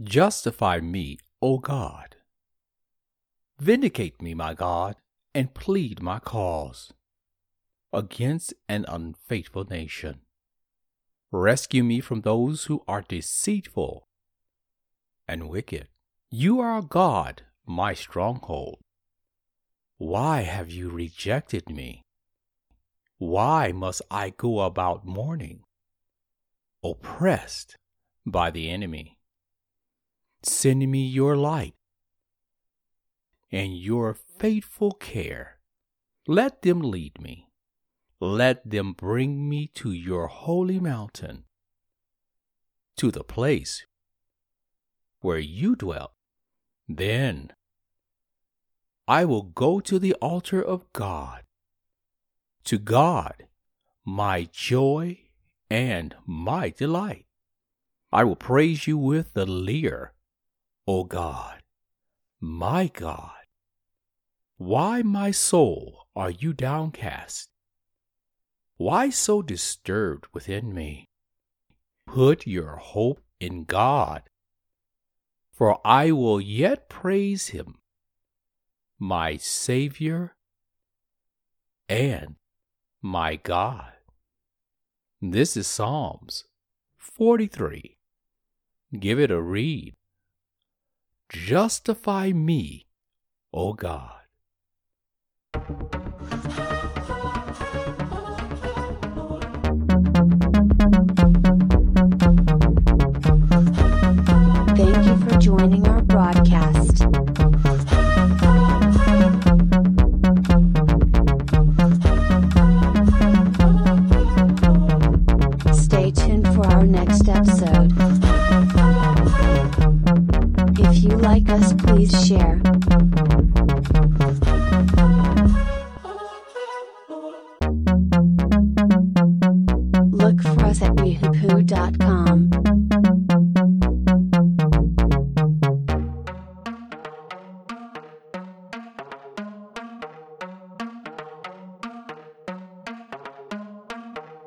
Justify me, O God. Vindicate me, my God, and plead my cause against an unfaithful nation. Rescue me from those who are deceitful and wicked. You are God, my stronghold. Why have you rejected me? Why must I go about mourning, oppressed by the enemy? Send me your light and your faithful care. Let them lead me. Let them bring me to your holy mountain, to the place where you dwell. Then I will go to the altar of God, to God, my joy and my delight. I will praise you with the lyre, O God, my God. Why, my soul, are you downcast? Why so disturbed within me? Put your hope in God, for I will yet praise him, my Savior and my God. This is Psalms 43. Give it a read. Justify me, O God. Thank you for joining our broadcast. Please share. Look for us at wehoopoo.com.